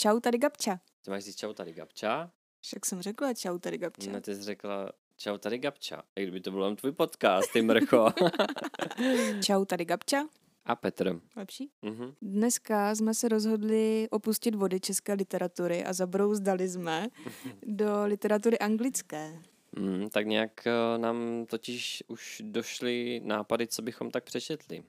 Čau tady Gabča. Ty máš říct čau tady Gabča? Však jsem řekla čau tady Gabča. Ne, ty jsi řekla čau tady Gabča. Jak kdyby to byl jen tvůj podcast, ty mrcho. čau tady Gabča. A Petr. Lepší? Mhm. Dneska jsme se rozhodli opustit vody české literatury a zabrouzdali jsme do literatury anglické. Mm, tak nějak eh, nám totiž už došly nápady, co bychom tak přečetli.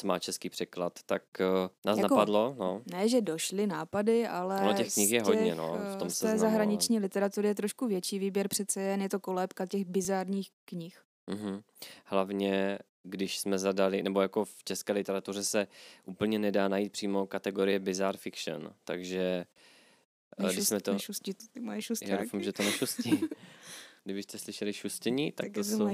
Co má český překlad, tak uh, nás Jako- napadlo, no. Ne, že došly nápady, ale Ono těch knih je hodně, těch, no, v eh, tom z té seznamu, zahraniční literatury je trošku větší výběr, přece jen je to kolébka těch bizárních knih. Mhm. Hlavně, když jsme zadali, nebo jako v české literatuře se úplně nedá najít přímo kategorie bizarre fiction, takže eh, když jsme to... nešustí to ty moje Já šustáky. doufám, že to nešustí. Kdybyste slyšeli šustění, tak, tak to jsou...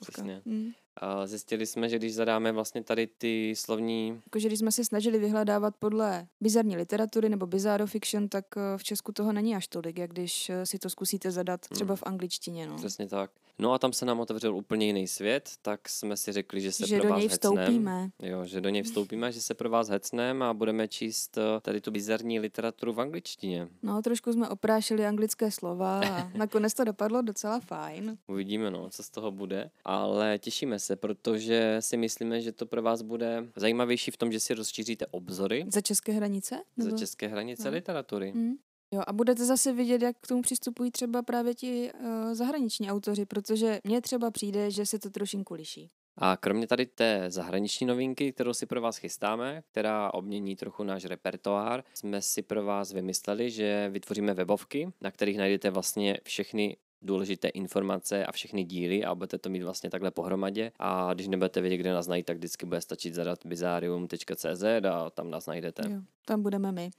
přesně. Mm. A zjistili jsme, že když zadáme vlastně tady ty slovní... Jakože když jsme se snažili vyhledávat podle bizarní literatury nebo bizarro fiction, tak eh, v Česku toho není až tolik, jak když eh, si to zkusíte zadat třeba Mm. v angličtině. No. Přesně tak. No a tam se nám otevřel úplně jiný svět, tak jsme si řekli, že se Že pro do vás něj hecnem. vstoupíme. Jo, že do něj vstoupíme, že se pro vás hecneme a budeme číst eh, tady tu bizarní literaturu v angličtině. No, trošku jsme oprášili anglické slova a nakonec to dopadlo docela fajn. Uvidíme, no, co z toho bude. Ale těšíme se, protože si myslíme, že to pro vás bude zajímavější v tom, že si rozšíříte obzory Za české hranice? za české hranice No. literatury. Mm. Jo, a budete zase vidět, jak k tomu přistupují třeba právě ti uh, zahraniční autoři, protože mně třeba přijde, že se to trošinku liší. A kromě tady té zahraniční novinky, kterou si pro vás chystáme, která obmění trochu náš repertoár, jsme si pro vás vymysleli, že vytvoříme webovky, na kterých najdete vlastně všechny důležité informace a všechny díly a budete to mít vlastně takhle pohromadě a když nebudete vědět, kde nás najít, tak vždycky bude stačit zadat bizarium.cz a tam nás najdete. Jo, tam budeme my.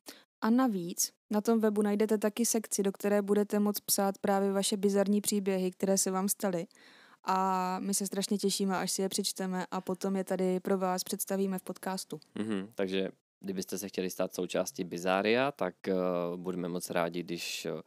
A navíc na tom webu najdete taky sekci, do které budete moct psát právě vaše bizarní příběhy, které se vám staly. A my se strašně těšíme, až si je přečteme a potom je tady pro vás představíme v podcastu. Mhm, takže kdybyste se chtěli stát součástí Bizária, tak uh, budeme moc rádi, když uh,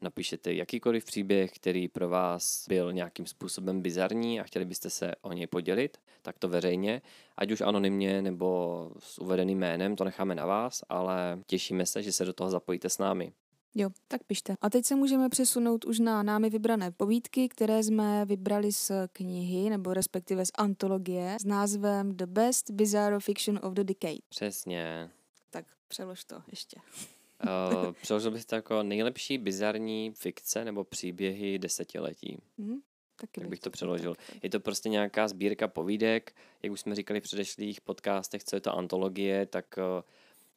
napíšete jakýkoliv příběh, který pro vás byl nějakým způsobem bizarní a chtěli byste se o něj podělit, tak to veřejně, ať už anonymně nebo s uvedeným jménem, to necháme na vás, ale těšíme se, že se do toho zapojíte s námi. Jo, tak pište. A teď se můžeme přesunout už na námi vybrané povídky, které jsme vybrali z knihy, nebo respektive z antologie s názvem The Best Bizarro Fiction of the Decade. Přesně. Tak přelož to ještě. Uh, přeložil bych to jako nejlepší bizarní fikce nebo příběhy desetiletí. Hm? Taky Tak bych to přeložil. Je to prostě nějaká sbírka povídek, jak už jsme říkali v předešlých podcastech, co je to antologie, tak uh,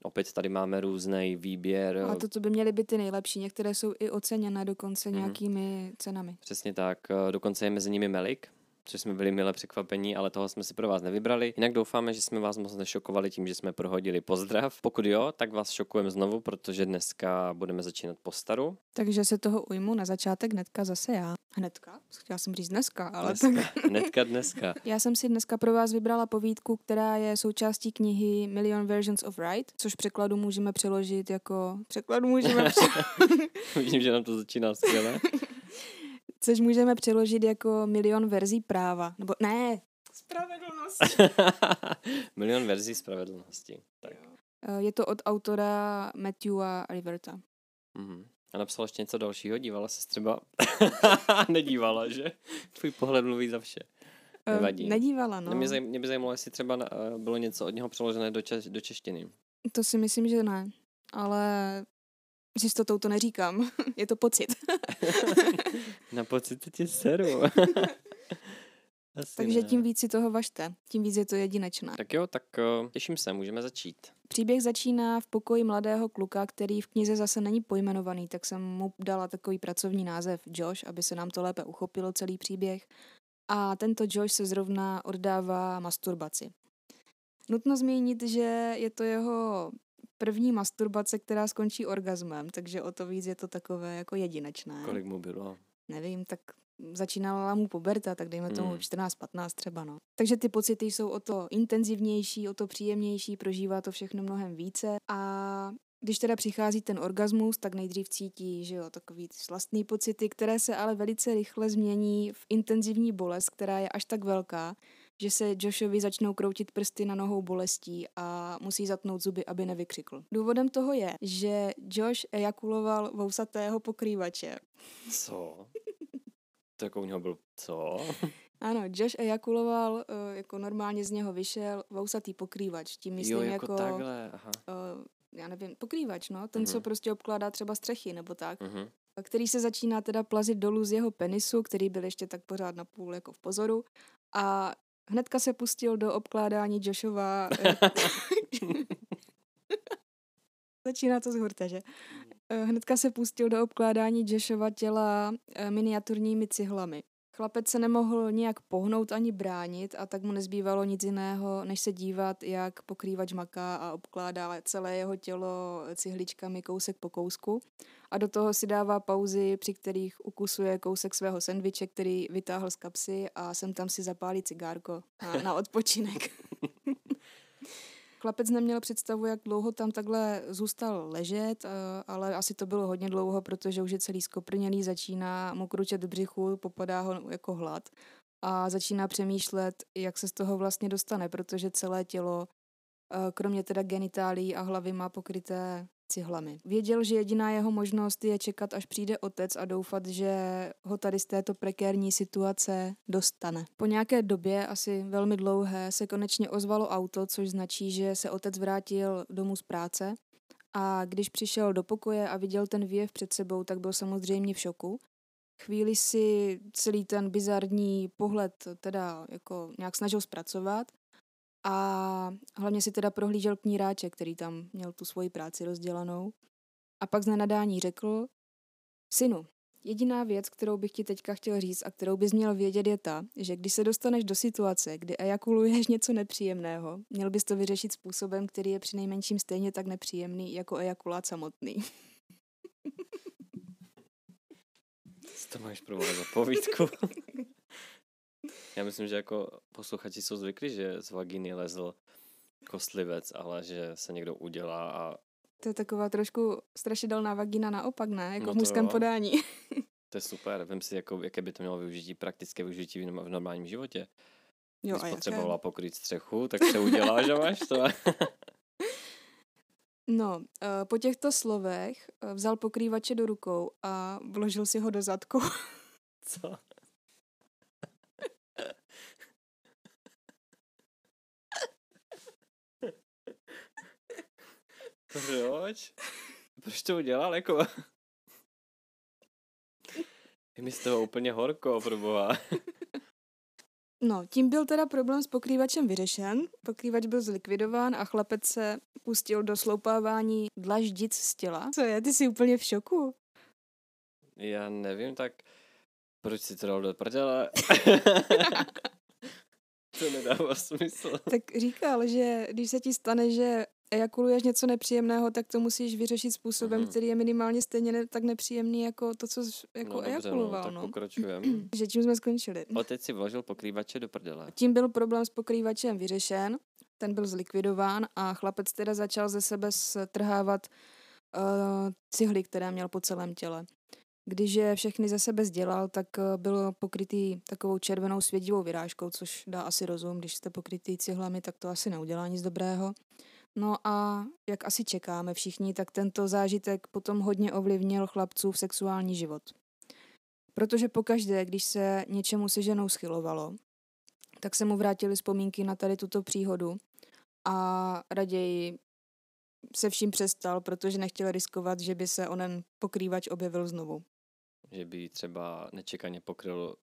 opět tady máme různý výběr. A to, co by měly být ty nejlepší, některé jsou i oceněné dokonce Mhm. nějakými cenami. Přesně tak. uh, Dokonce je mezi nimi Melik, což jsme byli milé překvapení, ale toho jsme si pro vás nevybrali. Jinak doufáme, že jsme vás moc nešokovali tím, že jsme prohodili pozdrav. Pokud jo, tak vás šokujeme znovu, protože dneska budeme začínat po staru. Takže se toho ujmu na začátek hnedka zase já. Hnedka? Chtěla jsem říct dneska, ale Dneska, tak. hnedka dneska. Já jsem si dneska pro vás vybrala povídku, která je součástí knihy Million Versions of Right, což překladu můžeme přeložit jako... Překladu můžeme pře... Vidím, že nám to začíná skvěle. což můžeme přeložit jako milion verzí práva. Nebo ne, spravedlnost. Milion verzí spravedlnosti. Tak. Eh, Je to od autora Matthewa Riverta. Mhm. A napsal ještě něco dalšího? Dívala se třeba? Nedívala, že? Tvůj pohled mluví za vše. Eh, Nevadí. Nedívala, no. Mě, zaj- mě by zajímalo, jestli třeba uh, bylo něco od něho přeložené do, češ- do češtiny. To si myslím, že ne. Ale s jistotou to neříkám. Je to pocit. Na pocit tě seru. Asi Takže ne. tím víc si toho važte. Tím víc je to jedinečné. Tak jo, tak uh, těším se, můžeme začít. Příběh začíná v pokoji mladého kluka, který v knize zase není pojmenovaný, tak jsem mu dala takový pracovní název Josh, aby se nám to lépe uchopilo celý příběh. A tento Josh se zrovna oddává masturbaci. Nutno zmínit, že je to jeho první masturbace, která skončí orgasmem, takže o to víc je to takové jako jedinečné. Kolik mu bylo? Nevím, tak začínala mu puberta, tak dejme tomu Mm. 14-15 třeba, no. Takže ty pocity jsou o to intenzivnější, o to příjemnější, prožívá to všechno mnohem více a když teda přichází ten orgasmus, tak nejdřív cítí, že jo, takový slastný pocity, které se ale velice rychle změní v intenzivní bolest, která je až tak velká, že se Joshovi začnou kroutit prsty na nohou bolestí a musí zatnout zuby, aby nevykřikl. Důvodem toho je, že Josh ejakuloval vousatého pokrývače. Co? To jako u něho byl co? Ano, Josh ejakuloval, eh, jako normálně z něho vyšel vousatý pokrývač. Tím myslím jo, jako, jako takhle, aha. eh, já nevím, pokrývač, no, ten, co Mhm. prostě obkládá třeba střechy nebo tak, Mhm. který se začíná teda plazit dolů z jeho penisu, který byl ještě tak pořád na půl jako v pozoru a hnedka se pustil do obkládání Joshova. eh, Začíná to z hurta, že? Eh, Hnedka se pustil do obkládání Joshova těla eh, miniaturními cihlami. Chlapec se nemohl nijak pohnout ani bránit a tak mu nezbývalo nic jiného, než se dívat, jak pokrývač maká a obkládá celé jeho tělo cihličkami kousek po kousku. A do toho si dává pauzy, při kterých ukusuje kousek svého sendviče, který vytáhl z kapsy a sem tam si zapálí cigárko na, na odpočinek. Chlapec neměl představu, jak dlouho tam takhle zůstal ležet, eh, ale asi to bylo hodně dlouho, protože už je celý skoprněný, začíná mu kručet břichu, popadá ho jako hlad a začíná přemýšlet, jak se z toho vlastně dostane, protože celé tělo, eh, kromě teda genitálí a hlavy, má pokryté cihlami. Věděl, že jediná jeho možnost je čekat, až přijde otec a doufat, že ho tady z této prekérní situace dostane. Po nějaké době, asi velmi dlouhé, se konečně ozvalo auto, což značí, že se otec vrátil domů z práce a když přišel do pokoje a viděl ten výjev před sebou, tak byl samozřejmě v šoku. Chvíli si celý ten bizarní pohled teda jako nějak snažil zpracovat a hlavně si teda prohlížel kníráče, který tam měl tu svoji práci rozdělanou. A pak z nenadání řekl, synu, jediná věc, kterou bych ti teďka chtěl říct a kterou bys měl vědět je ta, že když se dostaneš do situace, kdy ejakuluješ něco nepříjemného, měl bys to vyřešit způsobem, který je přinejmenším stejně tak nepříjemný jako ejakulát samotný. Co to máš pro za povídku? Já myslím, že jako posluchači jsou zvyklí, že z vagíny lezl kostlivec, ale že se někdo udělá a To je taková trošku strašidelná vagína naopak, ne? Jako No v mužském jo. podání. to je super. Vem si, jako, jaké by to mělo využití, praktické využití v norm- v normálním životě. Jo, Když potřebovala pokrýt střechu, tak se udělá, že máš to. No, eh, po těchto slovech eh, vzal pokrývače do rukou a vložil si ho do zadku. Co? Proč? Proč to udělal? Jako... Je mi z toho úplně horko, pro boha. No, tím byl teda problém s pokrývačem vyřešen. Pokrývač byl zlikvidován a chlapec se pustil do sloupávání dlaždic z těla. Co je, ty jsi úplně v šoku? Já nevím, tak proč si to dal do prdele? to nedává smysl. Tak říkal, že když se ti stane, že ejakuluješ něco nepříjemného, tak to musíš vyřešit způsobem, Mhm. který je minimálně stejně ne, tak nepříjemný jako to, co jsi jako no dobře, no, ejakuloval. tak No, pokračujem. Že čím jsme skončili. Otec si vložil pokrývače do prdele. Tím byl problém s pokrývačem vyřešen, ten byl zlikvidován a chlapec teda začal ze sebe strhávat uh, cihly, které měl po celém těle. Když je všechny ze sebe sdělal, tak uh, byl pokrytý takovou červenou svědivou vyrážkou, což dá asi rozum, když jste pokrytý cihlami, tak to asi neudělá nic dobrého. No a jak asi čekáme všichni, tak tento zážitek potom hodně ovlivnil chlapcův sexuální život. Protože pokaždé, když se něčemu se ženou schylovalo, tak se mu vrátily vzpomínky na tady tuto příhodu a raději se vším přestal, protože nechtěl riskovat, že by se onen pokrývač objevil znovu. Že by třeba nečekaně pokryl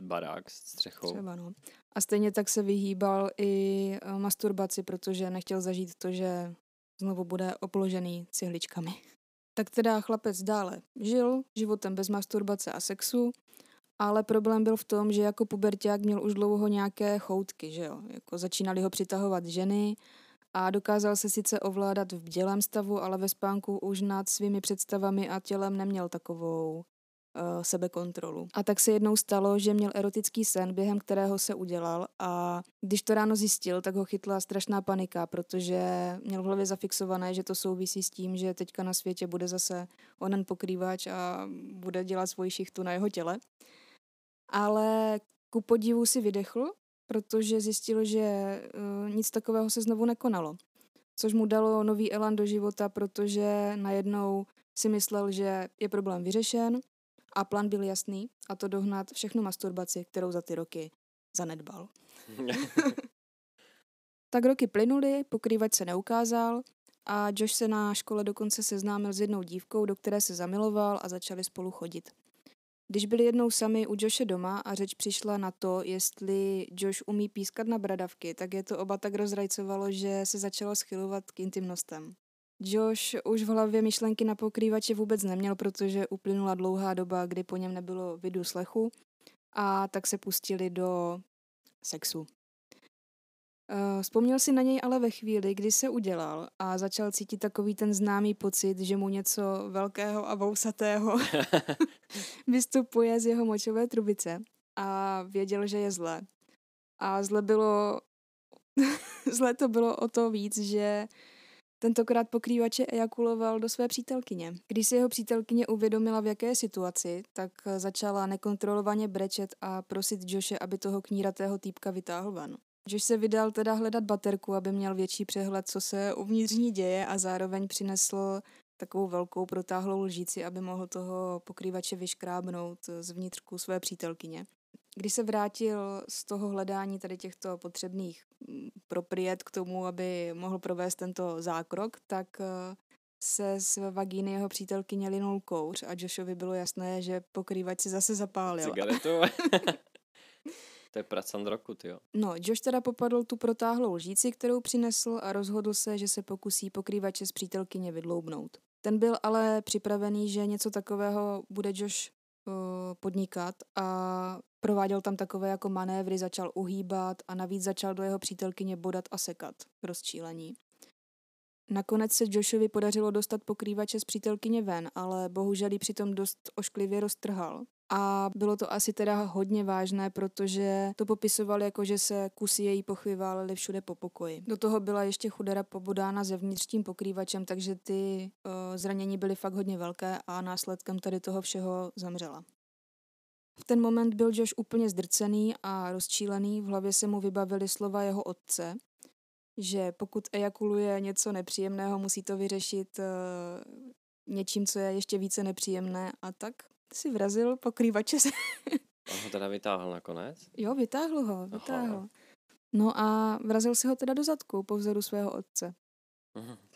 barák s střechou. Třeba no. A stejně tak se vyhýbal i eh, masturbaci, protože nechtěl zažít to, že znovu bude opložený cihličkami. Tak teda chlapec dále žil životem bez masturbace a sexu, ale problém byl v tom, že jako puberták měl už dlouho nějaké choutky, že jo. Jako začínaly ho přitahovat ženy a dokázal se sice ovládat v bdělém stavu, ale ve spánku už nad svými představami a tělem neměl takovou uh, sebekontrolu. A tak se jednou stalo, že měl erotický sen, během kterého se udělal a když to ráno zjistil, tak ho chytla strašná panika, protože měl v hlavě zafixované, že to souvisí s tím, že teďka na světě bude zase onen pokrývač a bude dělat svoji šichtu na jeho těle. Ale ku podivu si vydechl, protože zjistil, že uh, nic takového se znovu nekonalo. Což mu dalo nový elan do života, protože najednou si myslel, že je problém vyřešen a plán byl jasný a to dohnat všechnu masturbaci, kterou za ty roky zanedbal. tak roky plynuly, pokrývač se neukázal a Josh se na škole dokonce seznámil s jednou dívkou, do které se zamiloval a začali spolu chodit. Když byli jednou sami u Joshe doma a řeč přišla na to, jestli Josh umí pískat na bradavky, tak je to oba tak rozrajcovalo, že se začalo schylovat k intimnostem. Josh už v hlavě myšlenky na pokrývače vůbec neměl, protože uplynula dlouhá doba, kdy po něm nebylo vidu slechu a tak se pustili do sexu. Uh, vzpomněl si na něj ale ve chvíli, kdy se udělal a začal cítit takový ten známý pocit, že mu něco velkého a vousatého vystupuje z jeho močové trubice a věděl, že je zlé. A zle bylo, zle to bylo o to víc, že tentokrát pokrývače ejakuloval do své přítelkyně. Když si jeho přítelkyně uvědomila, v jaké situaci, tak začala nekontrolovaně brečet a prosit Joshe, aby toho kníratého týpka vytáhl ven. Josh se vydal teda hledat baterku, aby měl větší přehled, co se uvnitř ní děje a zároveň přinesl takovou velkou protáhlou lžíci, aby mohl toho pokrývače vyškrábnout z vnitřku své přítelkyně. Když se vrátil z toho hledání tady těchto potřebných mm, propriet k tomu, aby mohl provést tento zákrok, tak eh, se z vagíny jeho přítelkyně linul kouř a Joshovi bylo jasné, že pokrývač si zase zapálil. Cigaretu? To je pracant roku, jo. No, Josh teda popadl tu protáhlou lžíci, kterou přinesl a rozhodl se, že se pokusí pokrývače z přítelkyně vydloubnout. Ten byl ale připravený, že něco takového bude Josh uh, podnikat a prováděl tam takové jako manévry, začal uhýbat a navíc začal do jeho přítelkyně bodat a sekat rozčílení. Nakonec se Joshovi podařilo dostat pokrývače z přítelkyně ven, ale bohužel ji přitom dost ošklivě roztrhal. A bylo to asi teda hodně vážné, protože to popisoval jako, že se kusy její pochvy válely všude po pokoji. Do toho byla ještě chudera pobodána zevnitř tím pokrývačem, takže ty uh, zranění byly fakt hodně velké a následkem tady toho všeho zemřela. V ten moment byl Josh úplně zdrcený a rozčílený, v hlavě se mu vybavily slova jeho otce, že pokud ejakuluje něco nepříjemného, musí to vyřešit uh, něčím, co je ještě více nepříjemné a tak si vrazil pokrývače. Se... On ho teda vytáhl nakonec? Jo, vytáhl ho, vytáhl. Aha. No a vrazil si ho teda do zadku po vzoru svého otce. Mhm.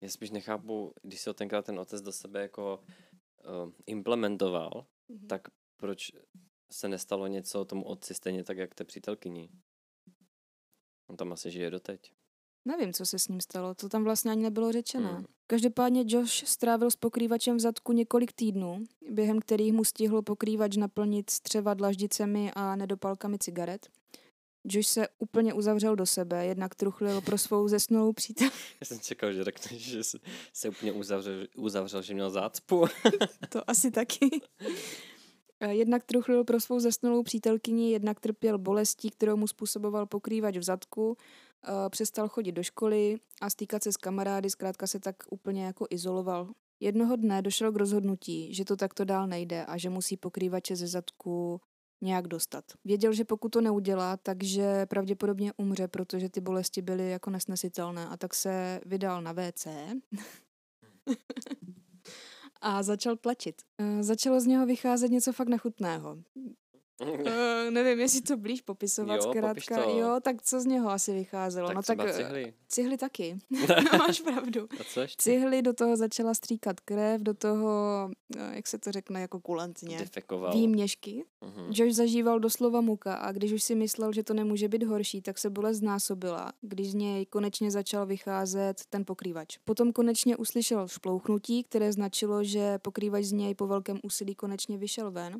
Já spíš nechápu, když se ho tenkrát ten otec do sebe jako implementoval, mm-hmm. tak proč se nestalo něco tomu otci stejně tak, jak té přítelkyni? On tam asi žije doteď. Nevím, co se s ním stalo, to tam vlastně ani nebylo řečené. Hmm. Každopádně Josh strávil s pokrývačem v zadku několik týdnů, během kterých mu stihl pokrývač naplnit střeva dlaždicemi a nedopalkami cigaret. Josh se úplně uzavřel do sebe, jednak truchlil pro svou zesnulou přítel. Já jsem čekal, že řekneš, že se úplně uzavřel, uzavřel že měl zácpu. to asi taky. Jednak truchlil pro svou zesnulou přítelkyni, jednak trpěl bolestí, kterou mu způsoboval pokrývač v zadku uh, přestal chodit do školy a stýkat se s kamarády, zkrátka se tak úplně jako izoloval. Jednoho dne došel k rozhodnutí, že to takto dál nejde a že musí pokrývače ze zadku nějak dostat. Věděl, že pokud to neudělá, takže pravděpodobně umře, protože ty bolesti byly jako nesnesitelné a tak se vydal na WC a začal tlačit. Uh, začalo z něho vycházet něco fakt nechutného uh, nevím, jestli to blíž popisovat, jo, zkrátka. To. Jo, tak co z něho asi vycházelo? Tak no tak eh, cihly. cihly taky. máš pravdu. A co ještě? Cihly, do toho začala stříkat krev, do toho, eh, jak se to řekne, jako kulantně. Defekoval. Výměšky. Uh-huh. Josh zažíval doslova muka a když už si myslel, že to nemůže být horší, tak se bolest znásobila, když z něj konečně začal vycházet ten pokrývač. Potom konečně uslyšel šplouchnutí, které značilo, že pokrývač z něj po velkém úsilí konečně vyšel ven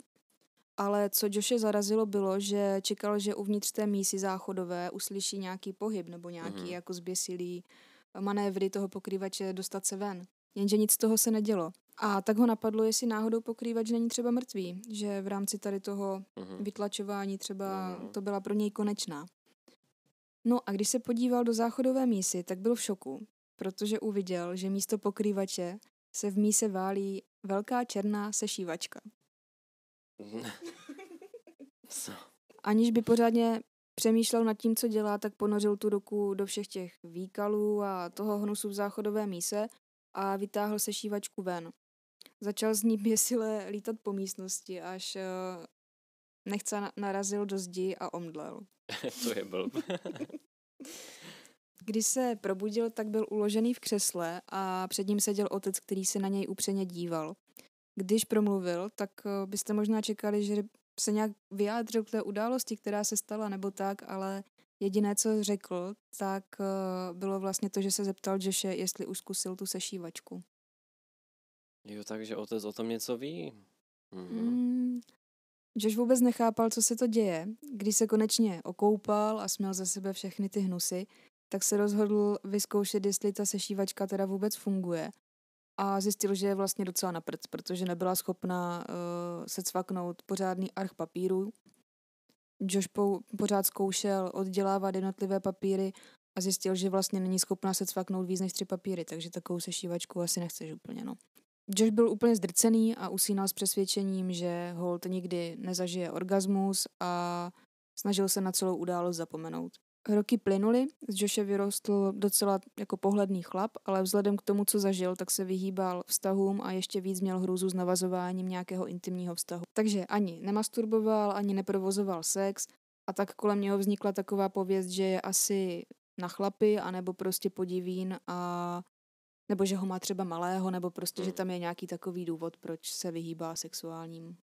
ale co Joshe zarazilo bylo, že čekal, že uvnitř té mísy záchodové uslyší nějaký pohyb nebo nějaký mm-hmm. jako zběsilý manévry toho pokrývače dostat se ven. Jenže nic z toho se nedělo. A tak ho napadlo, jestli náhodou pokrývač není třeba mrtvý, že v rámci tady toho mm-hmm. vytlačování třeba mm-hmm. to byla pro něj konečná. No a když se podíval do záchodové mísy, tak byl v šoku, protože uviděl, že místo pokrývače se v míse válí velká černá sešívačka. Co? aniž by pořádně přemýšlel nad tím, co dělá, tak ponořil tu ruku do všech těch výkalů a toho hnusu v záchodové míse a vytáhl sešívačku ven. Začal z ní běsile lítat po místnosti, až uh, nechce narazil do zdi a omdlel. to je blb. Když se probudil, tak byl uložený v křesle a před ním seděl otec, který se na něj upřeně díval. Když promluvil, tak uh, byste možná čekali, že se nějak vyjádřil k té události, která se stala, nebo tak, ale jediné, co řekl, tak uh, bylo vlastně to, že se zeptal Joshe, jestli už zkusil tu sešívačku. Jo, takže otec o tom něco ví. Mhm. Mm, Josh vůbec nechápal, co se to děje. Když se konečně okoupal a směl ze sebe všechny ty hnusy, tak se rozhodl vyzkoušet, jestli ta sešívačka teda vůbec funguje. A zjistil, že je vlastně docela na prd, protože nebyla schopna uh, se cvaknout pořádný arch papíru. Josh po, pořád zkoušel oddělávat jednotlivé papíry a zjistil, že vlastně není schopná se cvaknout víc než tři papíry, takže takovou sešívačku asi nechceš úplně, no. Josh byl úplně zdrcený a usínal s přesvědčením, že Holt nikdy nezažije orgasmus a snažil se na celou událost zapomenout. Roky plynuly, z Joshe vyrostl docela jako pohledný chlap, ale vzhledem k tomu, co zažil, tak se vyhýbal vztahům a ještě víc měl hrůzu s navazováním nějakého intimního vztahu. Takže ani nemasturboval, ani neprovozoval sex a tak kolem něho vznikla taková pověst, že je asi na chlapy, anebo prostě podivín a nebo že ho má třeba malého, nebo prostě, že hmm. tam je nějaký takový důvod, proč se vyhýbá sexuálním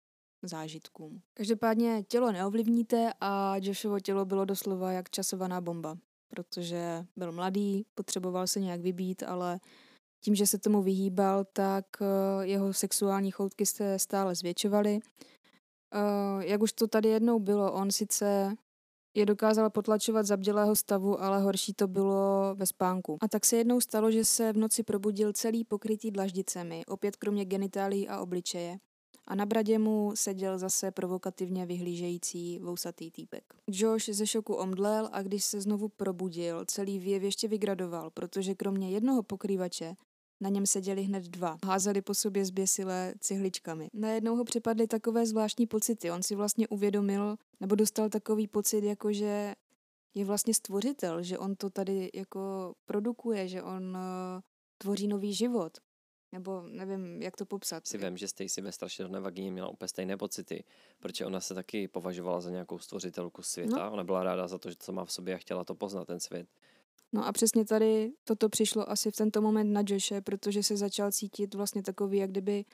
zážitkům. Každopádně tělo neovlivníte a Joshovo tělo bylo doslova jak časovaná bomba, protože byl mladý, potřeboval se nějak vybít, ale tím, že se tomu vyhýbal, tak eh, jeho sexuální choutky se stále zvětšovaly. Eh, jak už to tady jednou bylo, on sice je dokázal potlačovat zabdělého stavu, ale horší to bylo ve spánku. A tak se jednou stalo, že se v noci probudil celý pokrytý dlaždicemi, opět kromě genitálí a obličeje. A na bradě mu seděl zase provokativně vyhlížející vousatý týpek. Josh ze šoku omdlel a když se znovu probudil, celý věv ještě vygradoval, protože kromě jednoho pokrývače na něm seděli hned dva. Házeli po sobě zběsilé cihličkami. Najednou ho připadly takové zvláštní pocity. On si vlastně uvědomil, nebo dostal takový pocit, jako že je vlastně stvořitel, že on to tady jako produkuje, že on uh, tvoří nový život. Nebo nevím, jak to popsat. Si vím, že Stacy ve strašidelné vagině měla úplně stejné pocity, protože ona se taky považovala za nějakou stvořitelku světa. No. Ona byla ráda za to, že co má v sobě a chtěla to poznat, ten svět. No a přesně tady toto přišlo asi v tento moment na Joshe, protože se začal cítit vlastně takový, jak kdyby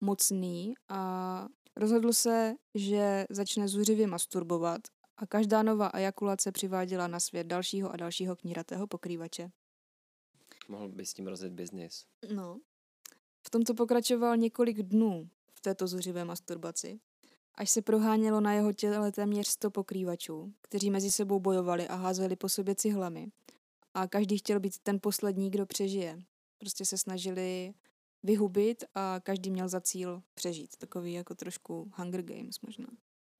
mocný a rozhodl se, že začne zuřivě masturbovat a každá nová ejakulace přiváděla na svět dalšího a dalšího kníratého pokrývače. Mohl by s tím rozjet biznis. No. V tomto pokračoval několik dnů v této zuřivé masturbaci, až se prohánělo na jeho těle téměř sto pokrývačů, kteří mezi sebou bojovali a házeli po sobě cihlami a každý chtěl být ten poslední, kdo přežije. Prostě se snažili vyhubit a každý měl za cíl přežít. Takový jako trošku Hunger Games možná.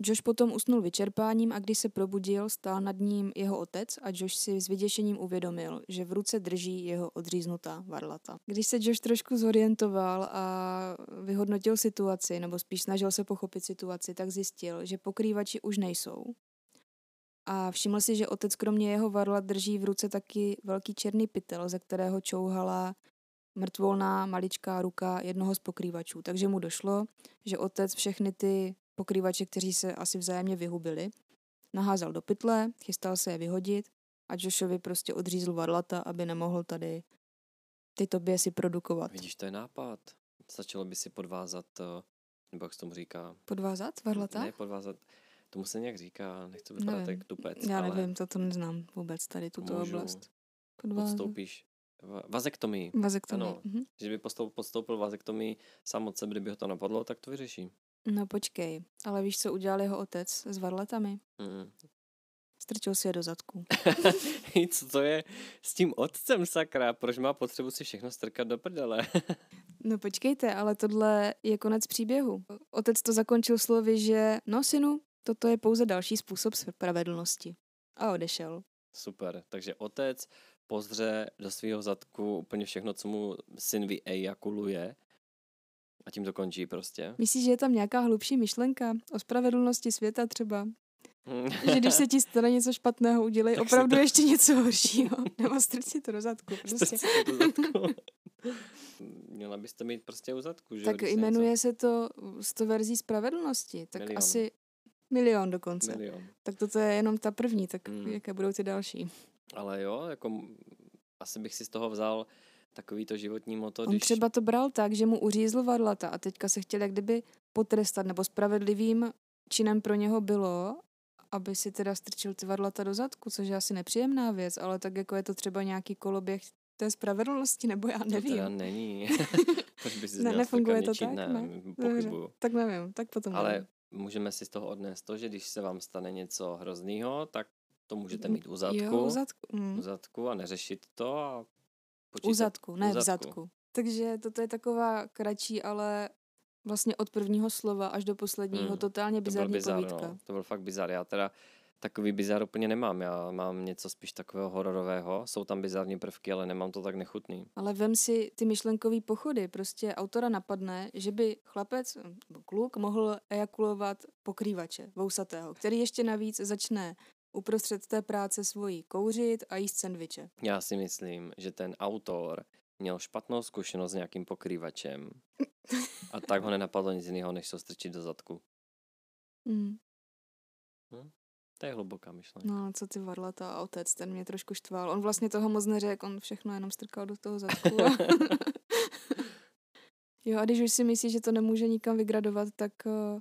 Josh potom usnul vyčerpáním a když se probudil, stál nad ním jeho otec a Josh si s vyděšením uvědomil, že v ruce drží jeho odříznutá varlata. Když se Josh trošku zorientoval a vyhodnotil situaci, nebo spíš snažil se pochopit situaci, tak zjistil, že pokrývači už nejsou a všiml si, že otec kromě jeho varla drží v ruce taky velký černý pytel, ze kterého čouhala mrtvolná maličká ruka jednoho z pokrývačů. Takže mu došlo, že otec všechny ty pokrývače, kteří se asi vzájemně vyhubili, naházel do pytle, chystal se je vyhodit a Joshovi prostě odřízl varlata, aby nemohl tady tyto běsy produkovat. Vidíš, to je nápad. Stačilo by si podvázat, eh, nebo jak se tomu říká? Podvázat varlata? Ne, podvázat Tomu se nějak říká, nechci vypadat jak tupec. Já ale nevím, to to neznám vůbec tady, tuto můžu, oblast. Podváze. Podstoupíš vazektomii. Vazektomii. Ano, mhm. Že by podstoupil vazektomii sám od sebe, kdyby ho to napadlo, tak to vyřeší. No počkej, ale víš, co udělal jeho otec s varletami? Mm. Strčil si je do zadku. co to je s tím otcem, sakra? Proč má potřebu si všechno strkat do prdele? no počkejte, ale tohle je konec příběhu. Otec to zakončil slovy, že no synu, Toto je pouze další způsob spravedlnosti. A odešel. Super, takže otec pozře do svého zadku úplně všechno, co mu syn vyejakuluje a tím to končí prostě. Myslíš, že je tam nějaká hlubší myšlenka o spravedlnosti světa třeba? že když se ti stane něco špatného, udělej Tak opravdu to- ještě něco horšího. Nebo strč si to do zadku. Prostě. Do zadku. Měla byste mít prostě u zadku, že Tak když jmenuje se to s to verzí spravedlnosti. Tak Milion. asi milion něco- dokonce. Milion. Tak toto je jenom ta první, tak Mm. jaké budou ty další? Ale jo, jako asi bych si z toho vzal takový to životní moto, On když... třeba to bral tak, že mu uřízl varlata a teďka se chtěl jak kdyby potrestat, nebo spravedlivým činem pro něho bylo, aby si teda strčil ty varlata do zadku, což je asi nepříjemná věc, ale tak jako je to třeba nějaký koloběh té spravedlnosti, nebo já To nevím. teda není. Proč Ne, nefunguje to tak, Ne, ne? pochybuju. Tak nevím, tak potom Ale nevím. můžeme si z toho odnést to, že když se vám stane něco hroznýho, tak to můžete mít u zadku, Jo, u zadku. Mm. u zadku a neřešit to a U počítat. zadku, ne u v zadku. zadku. Takže toto je taková kratší, ale vlastně od prvního slova až do posledního Hmm, totálně To bizarní bizar, povídka. no. To byl fakt bizar. Já teda takový bizar úplně nemám. Já mám něco spíš takového hororového. Jsou tam bizarní prvky, ale nemám to tak nechutný. Ale vem si ty myšlenkové pochody. Prostě autora napadne, že by chlapec kluk mohl ejakulovat pokrývače vousatého, který ještě navíc začne uprostřed té práce svojí kouřit a jíst sendviče. Já si myslím, že ten autor měl špatnou zkušenost s nějakým pokrývačem a tak ho nenapadlo nic jiného, než se strčit do zadku. Mm. To je hluboká myšlenka. No, co ty varlata a otec, ten mě trošku štval. On vlastně toho moc neřekl, on všechno jenom strkal do toho zadku. jo, a když už si myslí, že to nemůže nikam vygradovat, tak, eh,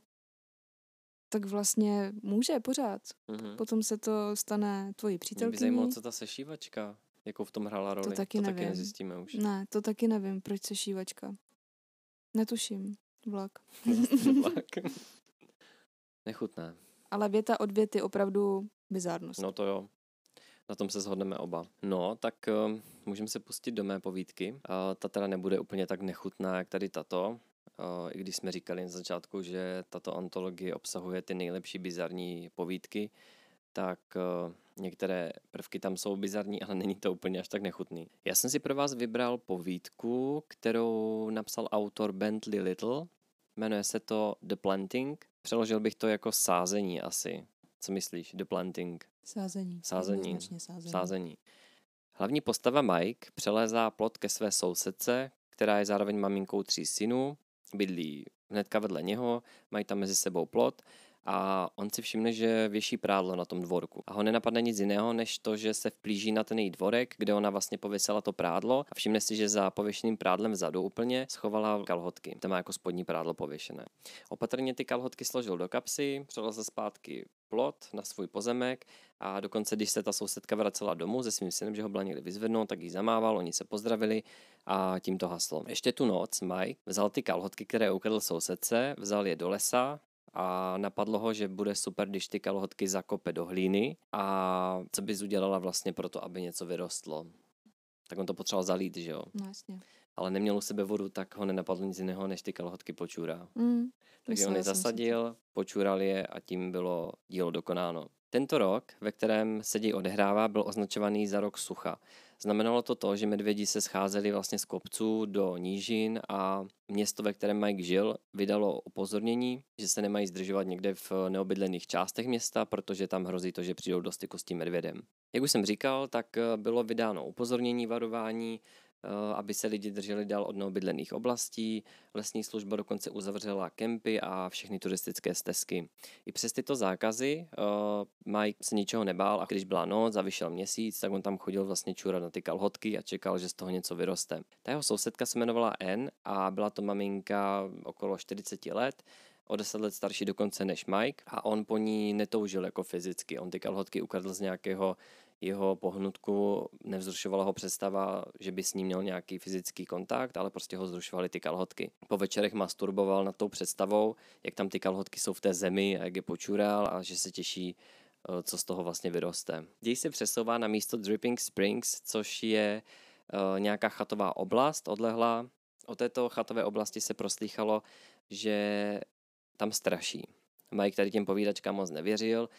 tak vlastně může pořád. Mhm. Potom se to stane tvojí Mě by přítelkyní. zajímalo, co ta sešívačka, jakou v tom hrála roli. taky to taky nevím. nezjistíme už. Ne, to taky nevím, proč se šívačka. Netuším. Vlak. Vlak. Nechutné. Ale věta od věty opravdu bizárnost. No to jo. Na tom se shodneme oba. No, tak uh, můžeme se pustit do mé povídky. Uh, ta teda nebude úplně tak nechutná, jak tady tato. I když jsme říkali na začátku, že tato antologie obsahuje ty nejlepší bizarní povídky, tak některé prvky tam jsou bizarní, ale není to úplně až tak nechutný. Já jsem si pro vás vybral povídku, kterou napsal autor Bentley Little. Jmenuje se to The Planting. Přeložil bych to jako sázení asi. Co myslíš? The Planting. Sázení. Sázení. Sázení. Sázení. Hlavní postava Mike přelézá plot ke své sousedce, která je zároveň maminkou tří synů, bydlí hnedka vedle něho, mají tam mezi sebou plot a on si všimne, že věší prádlo na tom dvorku. A ho nenapadne nic jiného, než to, že se vplíží na ten její dvorek, kde ona vlastně pověsila to prádlo a všimne si, že za pověšeným prádlem vzadu úplně schovala kalhotky. To má jako spodní prádlo pověšené. Opatrně ty kalhotky složil do kapsy, přelezl zpátky plot na svůj pozemek a dokonce, když se ta sousedka vracela domů se svým synem, že ho byla někde vyzvednout, tak jí zamával, oni se pozdravili a tím to haslo. Ještě tu noc Mike vzal ty kalhotky, které ukradl sousedce, vzal je do lesa a napadlo ho, že bude super, když ty kalhotky zakope do hlíny a co bys udělala vlastně pro to, aby něco vyrostlo. Tak on to potřeboval zalít, že jo? No jasně. Ale neměl u sebe vodu, tak ho nenapadlo nic jiného, než ty kalhotky počůrá. Mm, Takže on je jsem si zasadil, počural je a tím bylo dílo dokonáno. Tento rok, ve kterém se děj odehrává, byl označovaný za rok sucha. Znamenalo to to, že medvědi se scházeli vlastně z kopců do nížin a město, ve kterém Mike žil, vydalo upozornění, že se nemají zdržovat někde v neobydlených částech města, protože tam hrozí to, že přijdou do styku s tím medvědem. Jak už jsem říkal, tak eh, bylo vydáno upozornění, varování, aby se lidi drželi dál od neobydlených oblastí. Lesní služba dokonce uzavřela kempy a všechny turistické stezky. I přes tyto zákazy uh, Mike se ničeho nebál a když byla noc a vyšel měsíc, tak on tam chodil vlastně čurat na ty kalhotky a čekal, že z toho něco vyroste. Ta jeho sousedka se jmenovala Ann a byla to maminka okolo 40 let, o 10 let starší dokonce než Mike a on po ní netoužil jako fyzicky. On ty kalhotky ukradl z nějakého jeho pohnutku, nevzrušovala ho představa, že by s ním měl nějaký fyzický kontakt, ale prostě ho zrušovaly ty kalhotky. Po večerech masturboval nad tou představou, jak tam ty kalhotky jsou v té zemi a jak je počural a že se těší, eh, co z toho vlastně vyroste. Děj se přesouvá na místo Dripping Springs, což je eh, nějaká chatová oblast odlehlá. O této chatové oblasti se proslýchalo, že tam straší. Mike tady těm povídačkám moc nevěřil,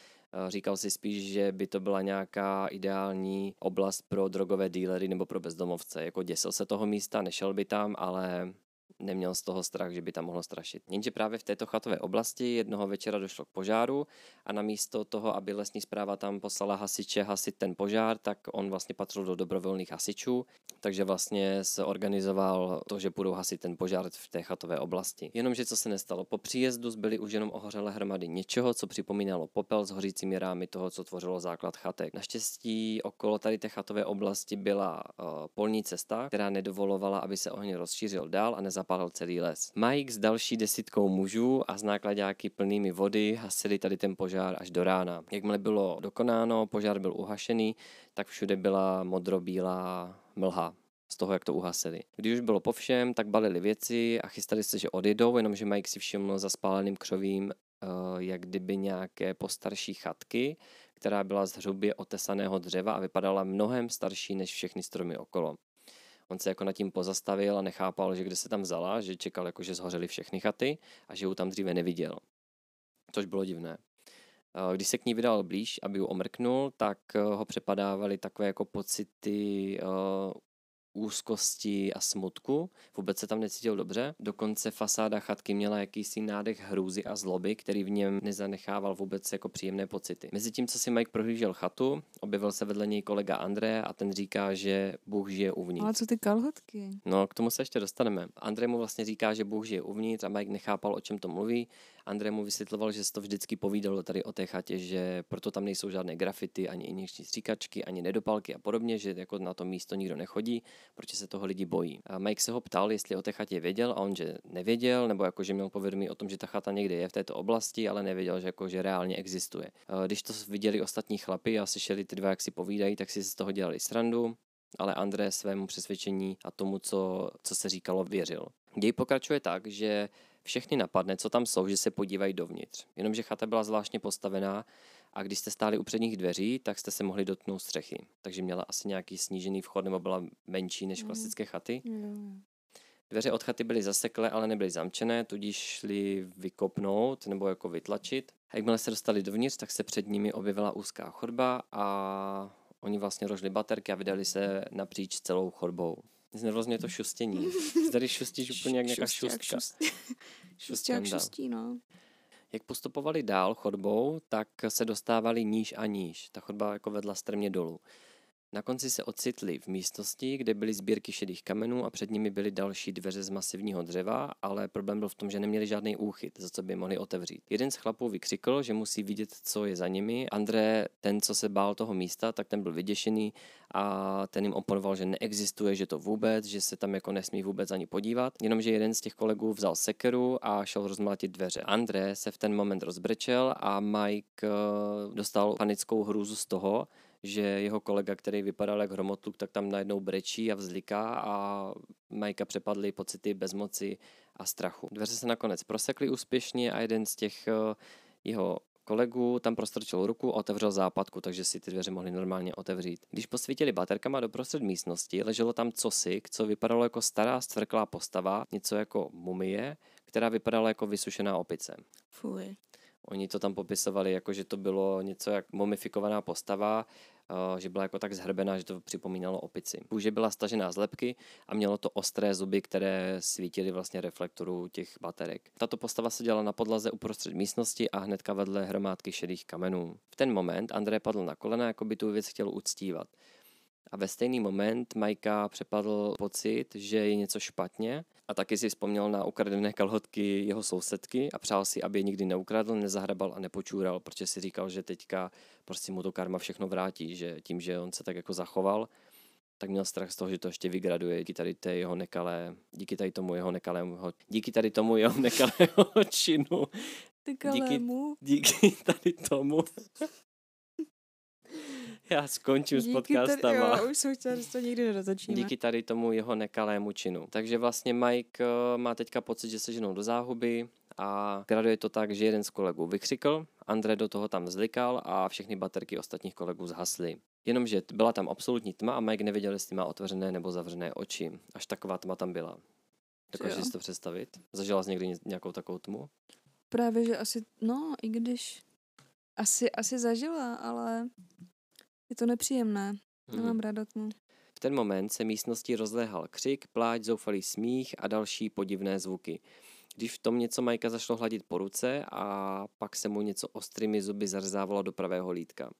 Říkal si spíš, že by to byla nějaká ideální oblast pro drogové dílery nebo pro bezdomovce. Jako děsil se toho místa, nešel by tam, ale neměl z toho strach, že by tam mohlo strašit. Jenže právě v této chatové oblasti jednoho večera došlo k požáru a namísto toho, aby lesní zpráva tam poslala hasiče hasit ten požár, tak on vlastně patřil do dobrovolných hasičů, takže vlastně se organizoval to, že budou hasit ten požár v té chatové oblasti. Jenomže co se nestalo? Po příjezdu zbyly už jenom ohořelé hromady něčeho, co připomínalo popel s hořícími rámy toho, co tvořilo základ chatek. Naštěstí okolo tady té chatové oblasti byla uh, polní cesta, která nedovolovala, aby se oheň rozšířil dál a nezapálil celý les. Mike s další desítkou mužů a z nákladáky plnými vody hasili tady ten požár až do rána. Jakmile bylo dokonáno, požár byl uhašený, tak všude byla modrobílá mlha z toho, jak to uhasili. Když už bylo po všem, tak balili věci a chystali se, že odjedou, jenomže Mike si všiml za spáleným křovím, jak kdyby nějaké postarší chatky, která byla z hrubě otesaného dřeva a vypadala mnohem starší než všechny stromy okolo. On se jako nad tím pozastavil a nechápal, že kde se tam vzala, že čekal, jako, že zhořely všechny chaty a že ji tam dříve neviděl. Což bylo divné. Když se k ní vydal blíž, aby ji omrknul, tak ho přepadávaly takové jako pocity úzkosti a smutku. Vůbec se tam necítil dobře. Dokonce fasáda chatky měla jakýsi nádech hrůzy a zloby, který v něm nezanechával vůbec jako příjemné pocity. Mezi tím, co si Mike prohlížel chatu, objevil se vedle něj kolega André a ten říká, že Bůh žije uvnitř. Ale co ty kalhotky? No, k tomu se ještě dostaneme. André mu vlastně říká, že Bůh žije uvnitř a Mike nechápal, o čem to mluví. André mu vysvětloval, že se to vždycky povídalo tady o té chatě, že proto tam nejsou žádné grafity, ani injekční stříkačky, ani nedopalky a podobně, že jako na to místo nikdo nechodí, protože se toho lidi bojí. A Mike se ho ptal, jestli o té chatě věděl a on, že nevěděl, nebo jako, že měl povědomí o tom, že ta chata někde je v této oblasti, ale nevěděl, že, jako, že reálně existuje. Když to viděli ostatní chlapy a slyšeli ty dva, jak si povídají, tak si z toho dělali srandu, ale André svému přesvědčení a tomu, co, co se říkalo, věřil. Děj pokračuje tak, že všechny napadne, co tam jsou, že se podívají dovnitř. Jenomže chata byla zvláštně postavená a když jste stáli u předních dveří, tak jste se mohli dotknout střechy. Takže měla asi nějaký snížený vchod nebo byla menší než mhm. klasické chaty. Dveře od chaty byly zaseklé, ale nebyly zamčené, tudíž šli vykopnout nebo jako vytlačit. A jakmile se dostali dovnitř, tak se před nimi objevila úzká chodba a oni vlastně rožli baterky a vydali se napříč celou chodbou. Znervozně to šustění. Tady šustíš úplně jak nějaká šustka. Šustěk šustí, no. Jak postupovali dál chodbou, tak se dostávali níž a níž. Ta chodba jako vedla strmě dolů. Na konci se ocitli v místnosti, kde byly sbírky šedých kamenů a před nimi byly další dveře z masivního dřeva, ale problém byl v tom, že neměli žádný úchyt, za co by mohli otevřít. Jeden z chlapů vykřikl, že musí vidět, co je za nimi. André, ten, co se bál toho místa, tak ten byl vyděšený a ten jim oponoval, že neexistuje, že to vůbec, že se tam jako nesmí vůbec ani podívat. Jenomže jeden z těch kolegů vzal sekeru a šel rozmlátit dveře. André se v ten moment rozbrečel a Mike eh, dostal panickou hrůzu z toho, že jeho kolega, který vypadal jak hromotluk, tak tam najednou brečí a vzliká a Majka přepadly pocity bezmoci a strachu. Dveře se nakonec prosekly úspěšně a jeden z těch eh, jeho kolegů tam prostrčil ruku a otevřel západku, takže si ty dveře mohly normálně otevřít. Když posvítili baterkama do prostřed místnosti, leželo tam cosi, co vypadalo jako stará stvrklá postava, něco jako mumie, která vypadala jako vysušená opice. Fuj. Oni to tam popisovali jako, že to bylo něco jak mumifikovaná postava, eh, že byla jako tak zhrbená, že to připomínalo opici. Kůže byla stažená z lepky a mělo to ostré zuby, které svítily vlastně reflektoru těch baterek. Tato postava seděla na podlaze uprostřed místnosti a hnedka vedle hromádky šedých kamenů. V ten moment André padl na kolena, jako by tu věc chtěl uctívat. A ve stejný moment Majka přepadl pocit, že je něco špatně a taky si vzpomněl na ukradené kalhotky jeho sousedky a přál si, aby je nikdy neukradl, nezahrabal a nepočúral, protože si říkal, že teďka prostě mu to karma všechno vrátí, že tím, že on se tak jako zachoval, tak měl strach z toho, že to ještě vygraduje díky tady té jeho nekalé, díky tady tomu jeho nekalému, díky tady tomu jeho nekalého činu. Díky, díky tady tomu Já skončím Díky s podcastama. Tady, jo, už jsem chtěla, že to nikdy nedotočíme. Díky tady tomu jeho nekalému činu. Takže vlastně Mike uh, má teďka pocit, že se ženou do záhuby a graduje to tak, že jeden z kolegů vykřikl, André do toho tam zlikal a všechny baterky ostatních kolegů zhasly. Jenomže byla tam absolutní tma a Mike nevěděl, jestli má otevřené nebo zavřené oči. Až taková tma tam byla. Dokážeš si to představit? Zažila jsi někdy nějakou takovou tmu? Právě, že asi, no, i když asi, asi zažila, ale je to nepříjemné. Nemám hmm. ráda tmu. V ten moment se místností rozléhal křik, pláč, zoufalý smích a další podivné zvuky. Když v tom něco Majka zašlo hladit po ruce a pak se mu něco ostrými zuby zarzávalo do pravého lítka.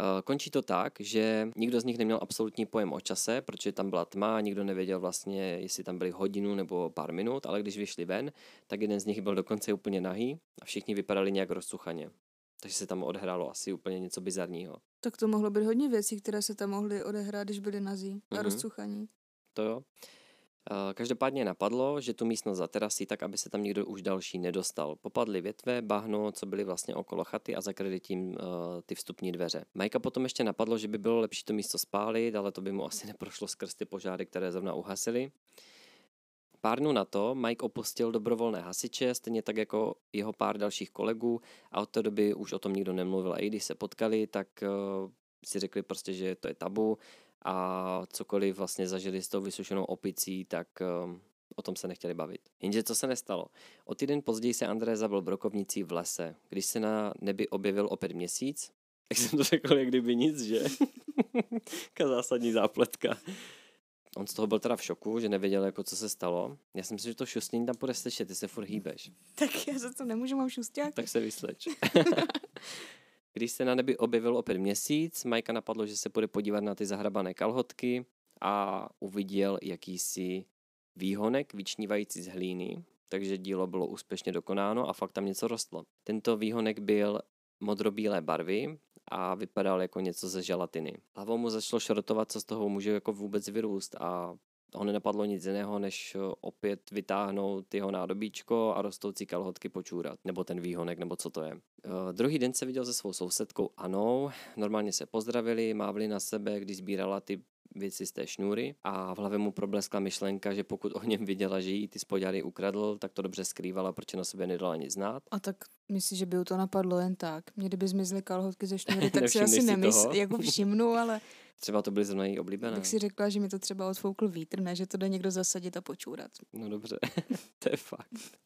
Eh, končí to tak, že nikdo z nich neměl absolutní pojem o čase, protože tam byla tma, nikdo nevěděl vlastně, jestli tam byli hodinu nebo pár minut, ale když vyšli ven, tak jeden z nich byl dokonce úplně nahý a všichni vypadali nějak rozsuchaně. Takže se tam odehrálo asi úplně něco bizarního. Tak to mohlo být hodně věcí, které se tam mohly odehrát, když byli nazí a mm-hmm. rozcuchaní. To jo. Eh, každopádně napadlo, že tu místnost zaterasí tak, aby se tam nikdo už další nedostal. Popadly větve, bahno, co byly vlastně okolo chaty a zakryli tím uh, ty vstupní dveře. Majka potom ještě napadlo, že by bylo lepší to místo spálit, ale to by mu asi neprošlo skrz ty požáry, které zrovna uhasily. Pár dnů na to Mike opustil dobrovolné hasiče, stejně tak jako jeho pár dalších kolegů a od té doby už o tom nikdo nemluvil. A i když se potkali, tak uh, si řekli prostě, že to je tabu a cokoliv vlastně zažili s tou vysušenou opicí, tak um, o tom se nechtěli bavit. Jenže co se nestalo? O týden později se André zabil brokovnicí v lese. Když se na nebi objevil opět měsíc, tak jsem to řekl, jak kdyby nic, že? Jaká zásadní zápletka. On z toho byl teda v šoku, že nevěděl, jako co se stalo. Já si myslím, že to šustění tam bude slyšet, ty se furt hýbeš. Tak já za to nemůžu, mám šustěk. Tak se vysleč. Když se na nebi objevil opět měsíc, Majka napadlo, že se půjde podívat na ty zahrabané kalhotky a uviděl jakýsi výhonek vyčnívající z hlíny, takže dílo bylo úspěšně dokonáno a fakt tam něco rostlo. Tento výhonek byl modrobílé barvy a vypadal jako něco ze želatiny. Hlavou mu začalo šrotovat, co z toho může jako vůbec vyrůst a ho nenapadlo nic jiného, než eh, opět vytáhnout jeho nádobíčko a rostoucí kalhotky počůrat, nebo ten výhonek, nebo co to je. Uh, druhý den se viděl se svou sousedkou Anou, normálně se pozdravili, mávli na sebe, když sbírala ty věci z té šňůry a v hlavě mu probleskla myšlenka, že pokud o něm viděla, že jí ty spodňary ukradl, tak to dobře skrývala, protože na sebe nedala nic znát. A tak myslíš, že by to napadlo jen tak? Mě kdyby zmizly kalhotky ze šňůry, tak si asi nemysl, jako všimnu, ale Třeba to byly zrovna její oblíbené. Tak si řekla, že mi to třeba odfoukl vítr, ne, že to jde někdo zasadit a počůrat. No dobře, to je fakt.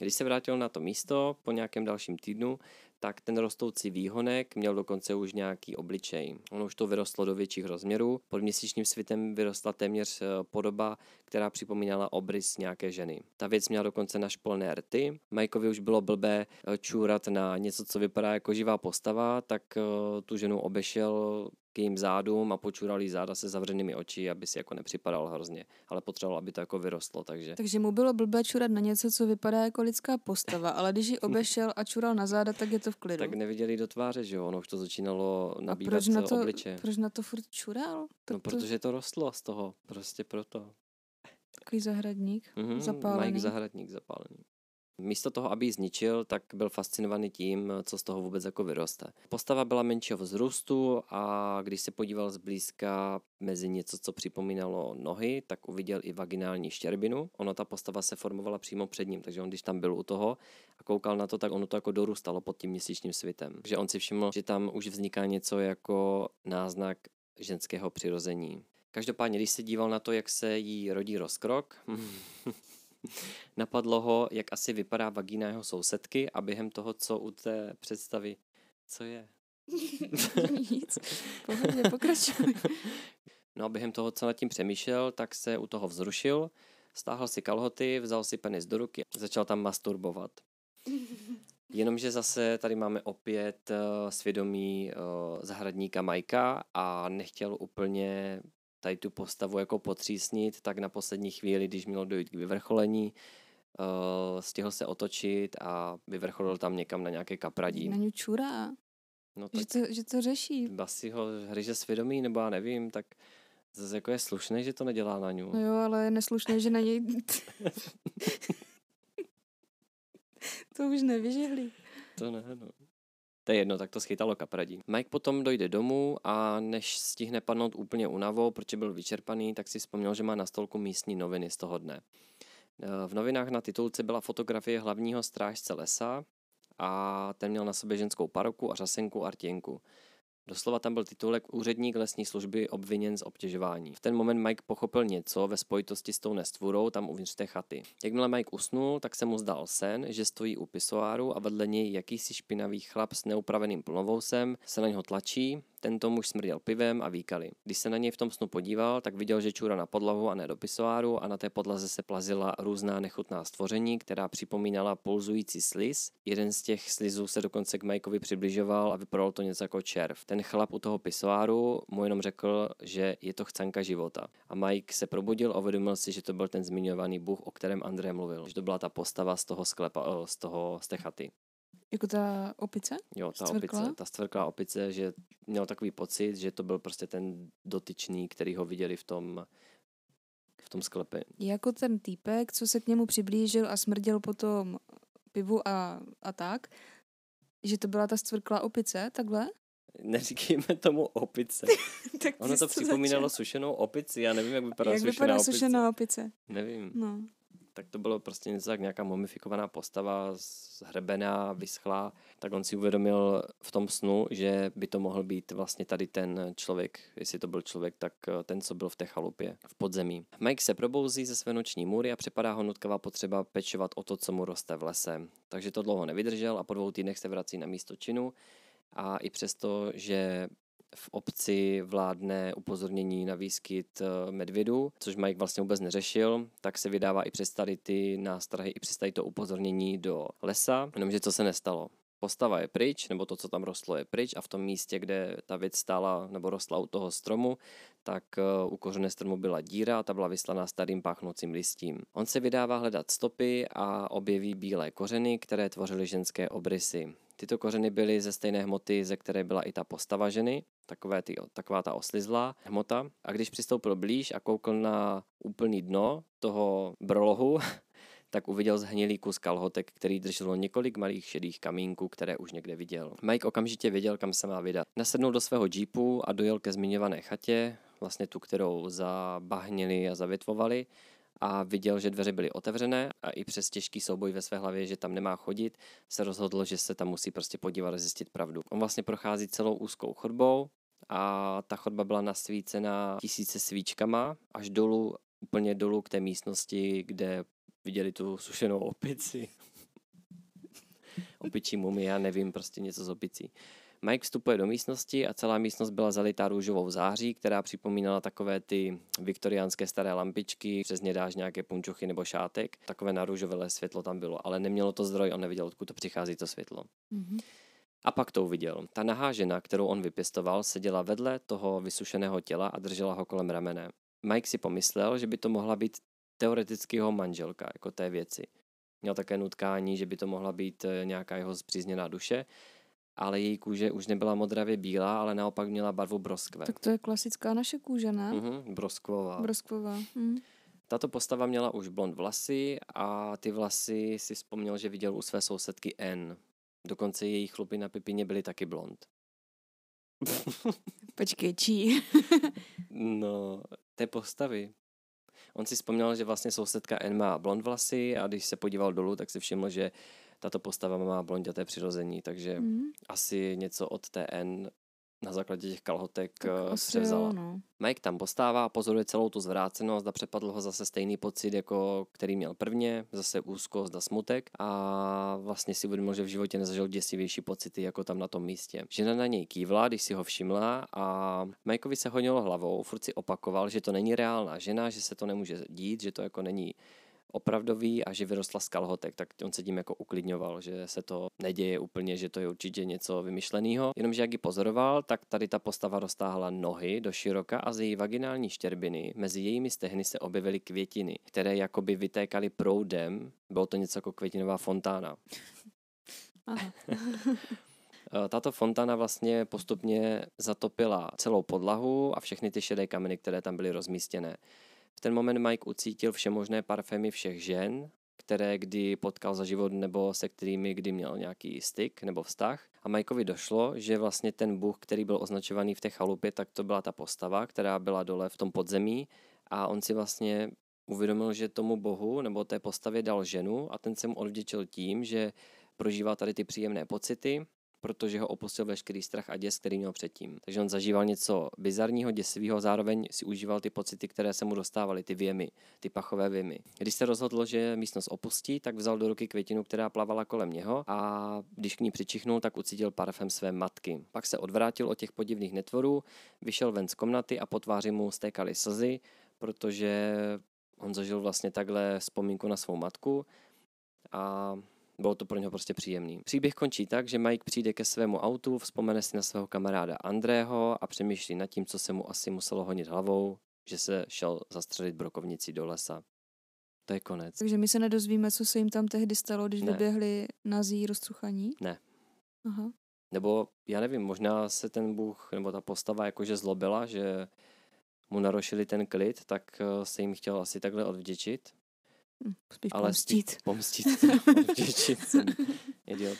Když se vrátil na to místo po nějakém dalším týdnu, tak ten rostoucí výhonek měl dokonce už nějaký obličej. Ono už to vyrostlo do větších rozměrů. Pod měsíčním svitem vyrostla téměř eh, podoba, která připomínala obrys nějaké ženy. Ta věc měla dokonce našpolné rty. Majkovi už bylo blbé eh, čůrat na něco, co vypadá jako živá postava, tak eh, tu ženu obešel k jejím zádům a počural jí záda se zavřenými oči, aby si jako nepřipadal hrozně, ale potřeboval, aby to jako vyrostlo, takže... Takže mu bylo blbé čurat na něco, co vypadá jako lidská postava, ale když ji obešel a čural na záda, tak je to v klidu. Tak neviděli do tváře, že jo, ono už to začínalo nabývat a proč na to, obliče. proč na to furt čural? Tak no, to... protože to rostlo z toho, prostě proto. Takový zahradník, mm-hmm, zapálený. Mike zahradník zapálený. Místo toho, aby ji zničil, tak byl fascinovaný tím, co z toho vůbec jako vyroste. Postava byla menšího vzrůstu a když se podíval zblízka mezi něco, co připomínalo nohy, tak uviděl i vaginální štěrbinu. Ono ta postava se formovala přímo před ním, takže on když tam byl u toho a koukal na to, tak ono to jako dorůstalo pod tím měsíčním svitem. Takže on si všiml, že tam už vzniká něco jako náznak ženského přirození. Každopádně, když se díval na to, jak se jí rodí rozkrok, Napadlo ho, jak asi vypadá vagína jeho sousedky a během toho, co u té představy, co je? Nic, pohodě, pokračuj. No a během toho, co nad tím přemýšlel, tak se u toho vzrušil, stáhl si kalhoty, vzal si penis do ruky, začal tam masturbovat. Jenomže zase tady máme opět uh, svědomí uh, zahradníka Majka a nechtěl úplně tady tu postavu jako potřísnit, tak na poslední chvíli, když mělo dojít k vyvrcholení, uh, stihl se otočit a vyvrcholil tam někam na nějaké kapradí. Na čurá. No tak že, to, že to řeší. Asi ho hryže svědomí, nebo já nevím, tak zase jako je slušné, že to nedělá na ňu. No jo, ale je neslušné, že na něj... to už nevyžehli. To ne, no. To je jedno, tak to schytalo kapradí. Mike potom dojde domů a než stihne padnout úplně unavou, protože byl vyčerpaný, tak si vzpomněl, že má na stolku místní noviny z toho dne. V novinách na titulce byla fotografie hlavního strážce lesa a ten měl na sobě ženskou paroku a řasenku artěnku. Doslova tam byl titulek úředník lesní služby obviněn z obtěžování. V ten moment Mike pochopil něco ve spojitosti s tou nestvůrou tam uvnitř té chaty. Jakmile Mike usnul, tak se mu zdal sen, že stojí u pisoáru a vedle něj jakýsi špinavý chlap s neupraveným plnovousem se na něho tlačí, tento muž smrděl pivem a výkali. Když se na něj v tom snu podíval, tak viděl, že čůra na podlahu a ne do pisoáru a na té podlaze se plazila různá nechutná stvoření, která připomínala pulzující sliz. Jeden z těch slizů se dokonce k Mikeovi přibližoval a vypadalo to něco jako červ. Ten chlap u toho pisoáru mu jenom řekl, že je to chcanka života. A Mike se probudil a uvědomil si, že to byl ten zmiňovaný bůh, o kterém André mluvil. Že to byla ta postava z toho sklepa, z toho, z té chaty. Jako ta opice? Jo, ta stvrklá? opice, ta stvrklá opice, že měl takový pocit, že to byl prostě ten dotyčný, který ho viděli v tom, v tom sklepě. Jako ten týpek, co se k němu přiblížil a smrděl potom pivu a, a tak, že to byla ta stvrklá opice, takhle? Neříkejme tomu opice. tak ono to připomínalo začal. sušenou opici, já nevím, jak vypadá jak sušená vypadá opice. sušená opice? Nevím. No tak to bylo prostě něco tak nějaká mumifikovaná postava, zhrebená, vyschlá, tak on si uvědomil v tom snu, že by to mohl být vlastně tady ten člověk, jestli to byl člověk, tak eh, ten, co byl v té chalupě, v podzemí. Mike se probouzí ze své noční můry a přepadá ho nutkavá potřeba pečovat o to, co mu roste v lese. Takže to dlouho nevydržel a po dvou týdnech se vrací na místo činu a i přesto, že v obci vládne upozornění na výskyt eh, medvědu, což Mike vlastně vůbec neřešil, tak se vydává i přes tady ty nástrahy, i přes tady to upozornění do lesa, jenomže co se nestalo. Postava je pryč, nebo to, co tam rostlo, je pryč a v tom místě, kde ta věc stála nebo rostla u toho stromu, tak eh, u kořené stromu byla díra a ta byla vyslaná starým páchnoucím listím. On se vydává hledat stopy a objeví bílé kořeny, které tvořily ženské obrysy. Tyto kořeny byly ze stejné hmoty, ze které byla i ta postava ženy, takové ty, taková ta oslizlá hmota. A když přistoupil blíž a koukl na úplný dno toho brolohu, tak uviděl zhnilý kus kalhotek, který drželo několik malých šedých kamínků, které už někde viděl. Mike okamžitě věděl, kam se má vydat. Nasednul do svého jeepu a dojel ke zmiňované chatě, vlastně tu, kterou zabahnili a zavětvovali a viděl, že dveře byly otevřené a i přes těžký souboj ve své hlavě, že tam nemá chodit, se rozhodl, že se tam musí prostě podívat a zjistit pravdu. On vlastně prochází celou úzkou chodbou a ta chodba byla nasvícena tisíce svíčkama až dolů, úplně dolů k té místnosti, kde viděli tu sušenou opici. Opičí mumy, já nevím, prostě něco z opicí. Mike vstupuje do místnosti a celá místnost byla zalitá růžovou září, která připomínala takové ty viktoriánské staré lampičky, přes ně dáš nějaké punčochy nebo šátek. Takové narůžové světlo tam bylo, ale nemělo to zdroj, on neviděl, odkud to přichází to světlo. Mm-hmm. A pak to uviděl. Ta nahá žena, kterou on vypěstoval, seděla vedle toho vysušeného těla a držela ho kolem ramene. Mike si pomyslel, že by to mohla být teoreticky jeho manželka, jako té věci. Měl také nutkání, že by to mohla být eh, nějaká jeho zpřízněná duše, ale její kůže už nebyla modravě bílá, ale naopak měla barvu broskve. Tak to je klasická naše kůže, ne? Mhm, broskvová. Broskvová. Mhm. Tato postava měla už blond vlasy a ty vlasy si vzpomněl, že viděl u své sousedky N. Dokonce její chlupy na pipině byly taky blond. Počkej, čí? no, té postavy. On si vzpomněl, že vlastně sousedka N má blond vlasy a když se podíval dolů, tak si všiml, že tato postava má blonděté přirození, takže mm. asi něco od TN na základě těch kalhotek tak eh, převzala. Jo, no. Mike tam postává a pozoruje celou tu zvrácenost a přepadl ho zase stejný pocit, jako který měl prvně, zase úzkost a smutek a vlastně si uvědomil, že v životě nezažil děsivější pocity jako tam na tom místě. Žena na něj kývla, když si ho všimla a Mikeovi se honilo hlavou, furt si opakoval, že to není reálná žena, že se to nemůže dít, že to jako není opravdový a že vyrostla z kalhotek, tak on se tím jako uklidňoval, že se to neděje úplně, že to je určitě něco vymyšleného. Jenomže jak ji pozoroval, tak tady ta postava roztáhla nohy do široka a z její vaginální štěrbiny mezi jejími stehny se objevily květiny, které jakoby vytékaly proudem. Bylo to něco jako květinová fontána. Aha. Eh, tato fontána vlastně postupně zatopila celou podlahu a všechny ty šedé kameny, které tam byly rozmístěné. V ten moment Mike ucítil všemožné parfémy všech žen, které kdy potkal za život nebo se kterými kdy měl nějaký styk nebo vztah. A Mikeovi došlo, že vlastně ten bůh, který byl označovaný v té chalupě, tak to byla ta postava, která byla dole v tom podzemí a on si vlastně uvědomil, že tomu bohu nebo té postavě dal ženu a ten se mu odvděčil tím, že prožívá tady ty příjemné pocity protože ho opustil veškerý strach a děs, který měl předtím. Takže on zažíval něco bizarního, děsivého, zároveň si užíval ty pocity, které se mu dostávaly, ty věmy, ty pachové věmy. Když se rozhodl, že místnost opustí, tak vzal do ruky květinu, která plavala kolem něho a když k ní přičichnul, tak ucítil parfém své matky. Pak se odvrátil od těch podivných netvorů, vyšel ven z komnaty a po tváři mu stékaly slzy, protože on zažil vlastně takhle vzpomínku na svou matku a bylo to pro něho prostě příjemný. Příběh končí tak, že Mike přijde ke svému autu, vzpomene si na svého kamaráda Andrého a přemýšlí nad tím, co se mu asi muselo honit hlavou, že se šel zastřelit brokovnici do lesa. To je konec. Takže my se nedozvíme, co se jim tam tehdy stalo, když Ne. vyběhli nazí roztruchaní? Ne. Aha. Nebo já nevím, možná se ten bůh nebo ta postava jakože zlobila, že mu narošili ten klid, tak eh, se jim chtěl asi takhle odvděčit. Hm, Spíš Ale pomstít. spíš pomstit. odvděčit jsem idiot.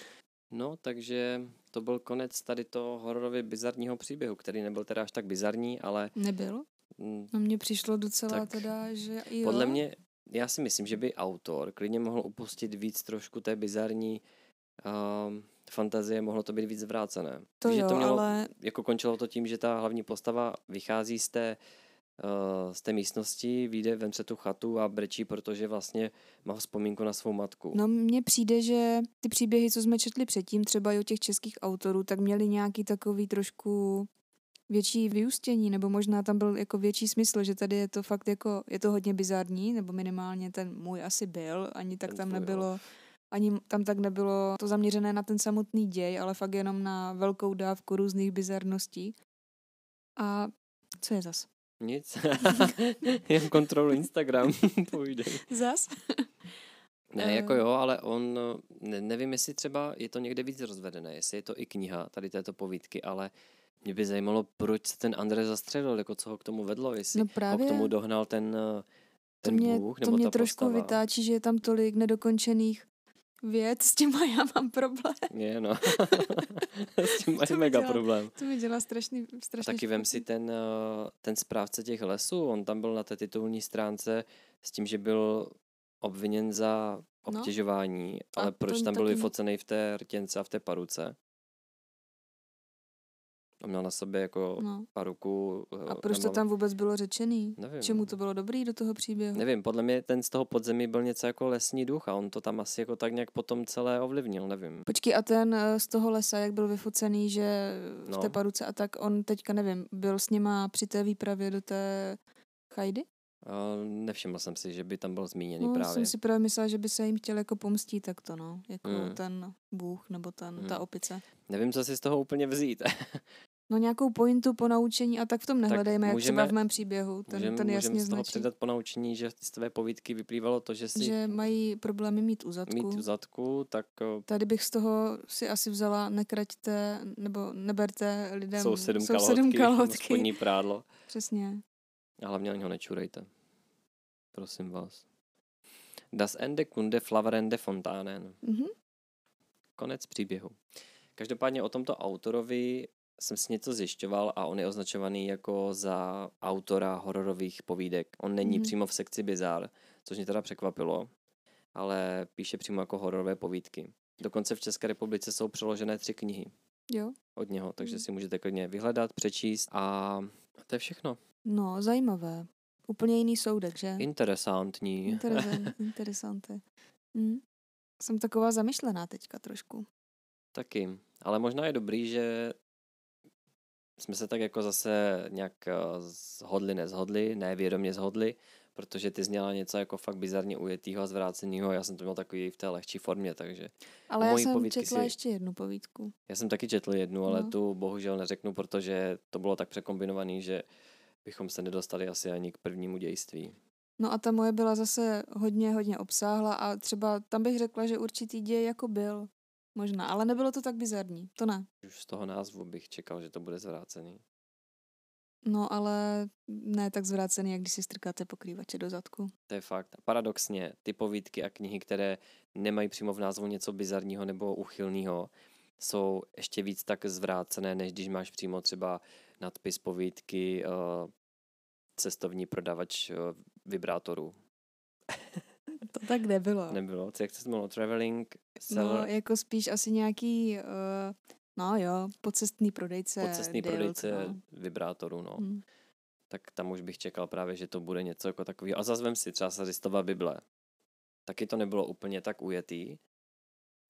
No, takže to byl konec tady toho hororově bizarního příběhu, který nebyl teda až tak bizarní, ale Nebyl? mm, No mně přišlo docela Tak teda, že jo. podle mě, já si myslím, že by autor klidně mohl upustit víc trošku té bizarní um, fantazie, mohlo to být víc zvrácené. To Že jo, to mělo, ale jako končilo to tím, že ta hlavní postava vychází z té, uh, z té místnosti, vyjde ven před tu chatu a brečí, protože vlastně má vzpomínku na svou matku. no mně přijde, že ty příběhy, co jsme četli předtím, třeba i o těch českých autorů, tak měli nějaký takový trošku větší vyústění, nebo možná tam byl jako větší smysl, že tady je to fakt jako, je to hodně bizarní, nebo minimálně ten můj asi byl, ani tak Ten tam tvůj, jo. nebylo, ani tam tak nebylo to zaměřené na ten samotný děj, ale fakt jenom na velkou dávku různých bizarností. A co je zas? Nic. Jen kontrolu Instagram. Půjde. Zas? Ne, Eh. jako jo, ale on, ne, nevím, jestli třeba je to někde víc rozvedené, jestli je to i kniha tady této povídky, ale mě by zajímalo, proč se ten André zastřelil, jako co ho k tomu vedlo, jestli No ho k právě tomu dohnal ten, eh, to ten mě, bůh, to nebo mě ta trošku postava. vytáčí, že je tam tolik nedokončených věd, s tím já mám problém. Je, no. S tím mi mega dělá problém. To mi dělá strašný, A strašný taky vem si špatný. ten, eh, ten správce těch lesů, on tam byl na té titulní stránce s tím, že byl obviněn za No. obtěžování, A ale proč tam byl taky- vyfocený v té rtěnce a v té paruce? On měl na sobě jako No. paruku. eh, A proč to namalo- tam vůbec bylo řečený? Nevím. Čemu to bylo dobrý do toho příběhu? Nevím, podle mě ten z toho podzemí byl něco jako lesní duch a on to tam asi jako tak nějak potom celé ovlivnil, nevím. Počkej, a ten eh, z toho lesa, jak byl vyfocený, že v No. té paruce a tak, on teďka, nevím, byl s nima při té výpravě do té chajdy? A nevšiml jsem si, že by tam byl zmíněný No, právě. jsem si právě myslela, že by se jim chtěl jako pomstít takto, no. Jako Mm. ten bůh nebo ten, Mm. ta opice. Nevím, co si z toho úplně vzít. No nějakou pointu po naučení a tak v tom nehledejme, jak třeba můžeme- v mém příběhu. Ten, Můžeme ten jasně z toho značí, předat po naučení, že z tvé povídky vyplývalo to, že si že mají problémy mít u zadku. mít v zadku, tak Tady bych z toho si asi vzala nekraťte, nebo neberte lidem sousedům sousedům kalhotky, kalhotky. spodní prádlo. Přesně. A hlavně na něho nečurejte. Prosím vás. Das Ende Kunde Flaverende Fontanen. Mhm. Konec příběhu. Každopádně o tomto autorovi jsem si něco zjišťoval a on je označovaný jako za autora hororových povídek. On není Mhm. přímo v sekci bizar, což mě teda překvapilo, ale píše přímo jako hororové povídky. Dokonce v České republice jsou přeložené tři knihy Jo. od něho, takže Mhm. si můžete klidně vyhledat, přečíst a to je všechno. No, zajímavé. Úplně jiný soudek, že? Interesantní. Interesant, interesante. Hm. Jsem taková zamyšlená teďka trošku. Taky. Ale možná je dobrý, že jsme se tak jako zase nějak eh, zhodli, nezhodli, ne vědomě zhodli, protože ty zněla něco jako fakt bizarně ujetýho a zvrácenýho, já jsem to měl takový v té lehčí formě, takže Ale já jsem četla si- ještě jednu povídku. já jsem taky četl jednu, ale No. tu bohužel neřeknu, protože to bylo tak překombinovaný, že bychom se nedostali asi ani k prvnímu dějství. No a ta moje byla zase hodně, hodně obsáhla a třeba tam bych řekla, že určitý děj jako byl. Možná, ale nebylo to tak bizarní. To ne. Už z toho názvu bych čekal, že to bude zvrácený. No ale ne tak zvrácený, jak když si strkáte pokrývače do zadku. To je fakt. A paradoxně, ty povídky a knihy, které nemají přímo v názvu něco bizarního nebo uchylného, jsou ještě víc tak zvrácené, než když máš přímo třeba nadpis povídky uh, cestovní prodavač uh, vibrátorů. To tak nebylo. Nebylo? Co, jak se to jmenovalo? Traveling No, seller? jako spíš asi nějaký uh, No jo, pocestný prodejce. Pocestný Dild, prodejce no. vibrátorů, no. Hm. Tak tam už bych čekal právě, že to bude něco jako takového. A zase vem si třeba Sadistova Bible. Taky to nebylo úplně tak ujetý.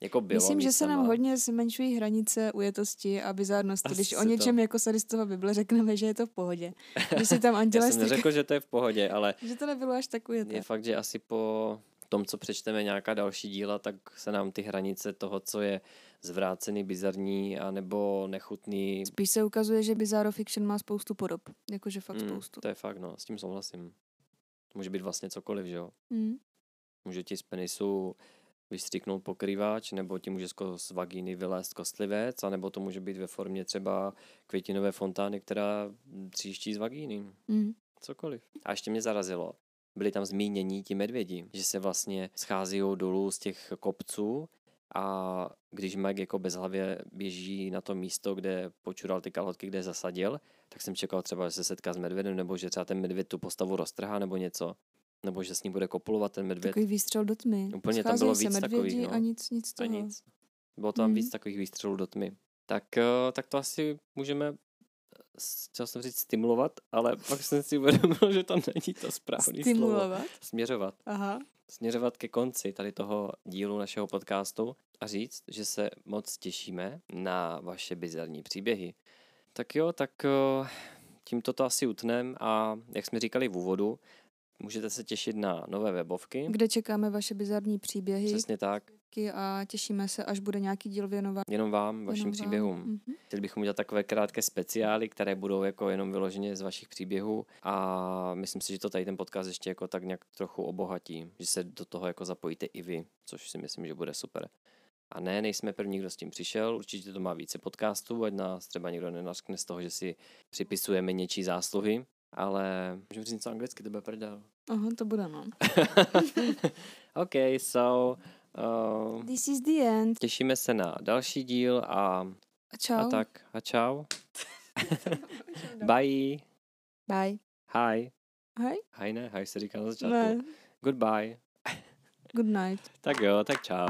Jako bylo Myslím, že se nám místama. hodně zmenšují hranice ujetosti a bizárnosti, Asi když o to- něčem jako sadistova Bible řekneme, že je to v pohodě. Že si tam Já jsem neřekl, že to je v pohodě, ale že to nebylo až tak ujeté. je fakt, že asi po tom, co přečteme nějaká další díla, tak se nám ty hranice toho, co je zvrácený, bizarní a nebo nechutný, Spíš se ukazuje, že Bizarro Fiction má spoustu podob. Jakože fakt mm, spoustu. to je fakt, no, s tím souhlasím. Může být vlastně cokoliv, že jo? Mm. Může ti z penisu vystříknout pokrývač, nebo ti může sko- z vagíny vylézt kostlivec, anebo to může být ve formě třeba květinové fontány, která tříští z vagíny. Mm. Cokoliv. A ještě mě zarazilo, byli tam zmínění ti medvědi, že se vlastně schází dolů z těch kopců a když Mike jako bezhlavě běží na to místo, kde počural ty kalhotky, kde zasadil, tak jsem čekal třeba, že se setká s medvědem, nebo že třeba ten medvěd tu postavu roztrhá nebo něco. Nebo že s ní bude kopulovat ten medvěd. Takový výstřel do tmy. Úplně tam Scházejí bylo se víc takových, no. a nic, nic z A toho. nic. Bylo tam Mhm. víc takových výstřelů do tmy. Tak, eh, tak to asi můžeme, chtěl jsem říct stimulovat, ale pak jsem si uvědomil, že to není to správné slovo. Stimulovat. Směřovat. Aha. Směřovat ke konci tady toho dílu našeho podcastu a říct, že se moc těšíme na vaše bizarní příběhy. Tak jo, tak eh, tímto to asi utnem a jak jsme říkali v úvodu, můžete se těšit na nové webovky. Kde čekáme vaše bizarní příběhy Přesně tak, a těšíme se, až bude nějaký díl věnovat jenom vám, vašim jenom příběhům. Vám. Mhm. Chtěli bychom udělat takové krátké speciály, které budou jako jenom vyloženě z vašich příběhů a myslím si, že to tady ten podcast ještě jako tak nějak trochu obohatí, že se do toho jako zapojíte i vy, což si myslím, že bude super. A ne, nejsme první, kdo s tím přišel, určitě to má více podcastů, ať nás třeba někdo nenaskne z toho, že si připisujeme něčí zásluhy, ale můžeme říct něco anglicky, to bude prdel. Aha, to bude, no. OK, so uh, This is the end. těšíme se na další díl a, A čau. a tak a čau. Bye. Bye. Hi. Hi? Hi ne, hi se říká na začátku. Ne. Goodbye. Good night. Tak jo, tak čau.